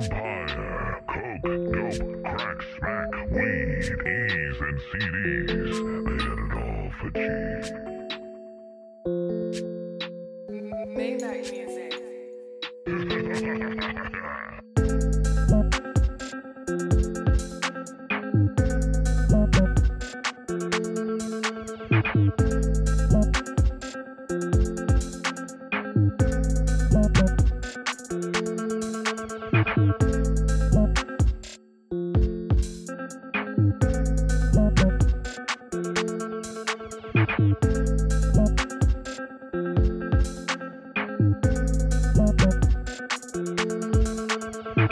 empire. Coke, dope, crack, smack, weed, E's, and CDs. They got it all for cheap. Maybach music.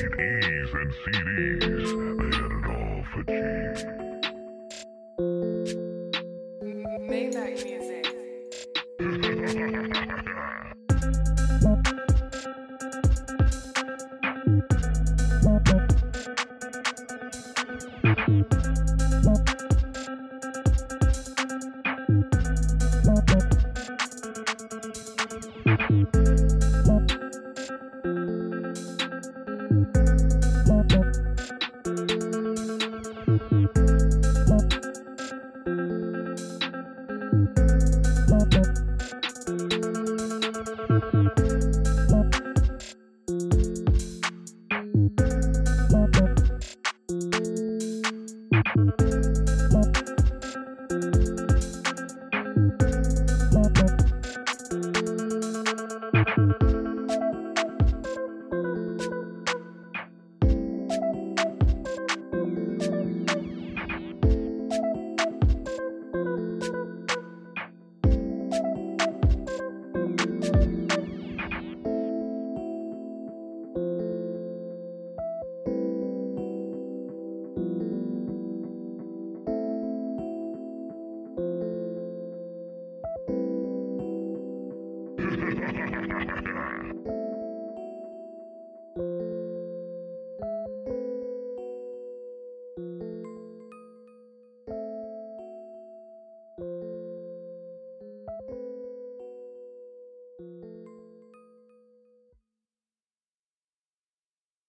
CDs and CDs. I had it all for cheap. Maybach music. Música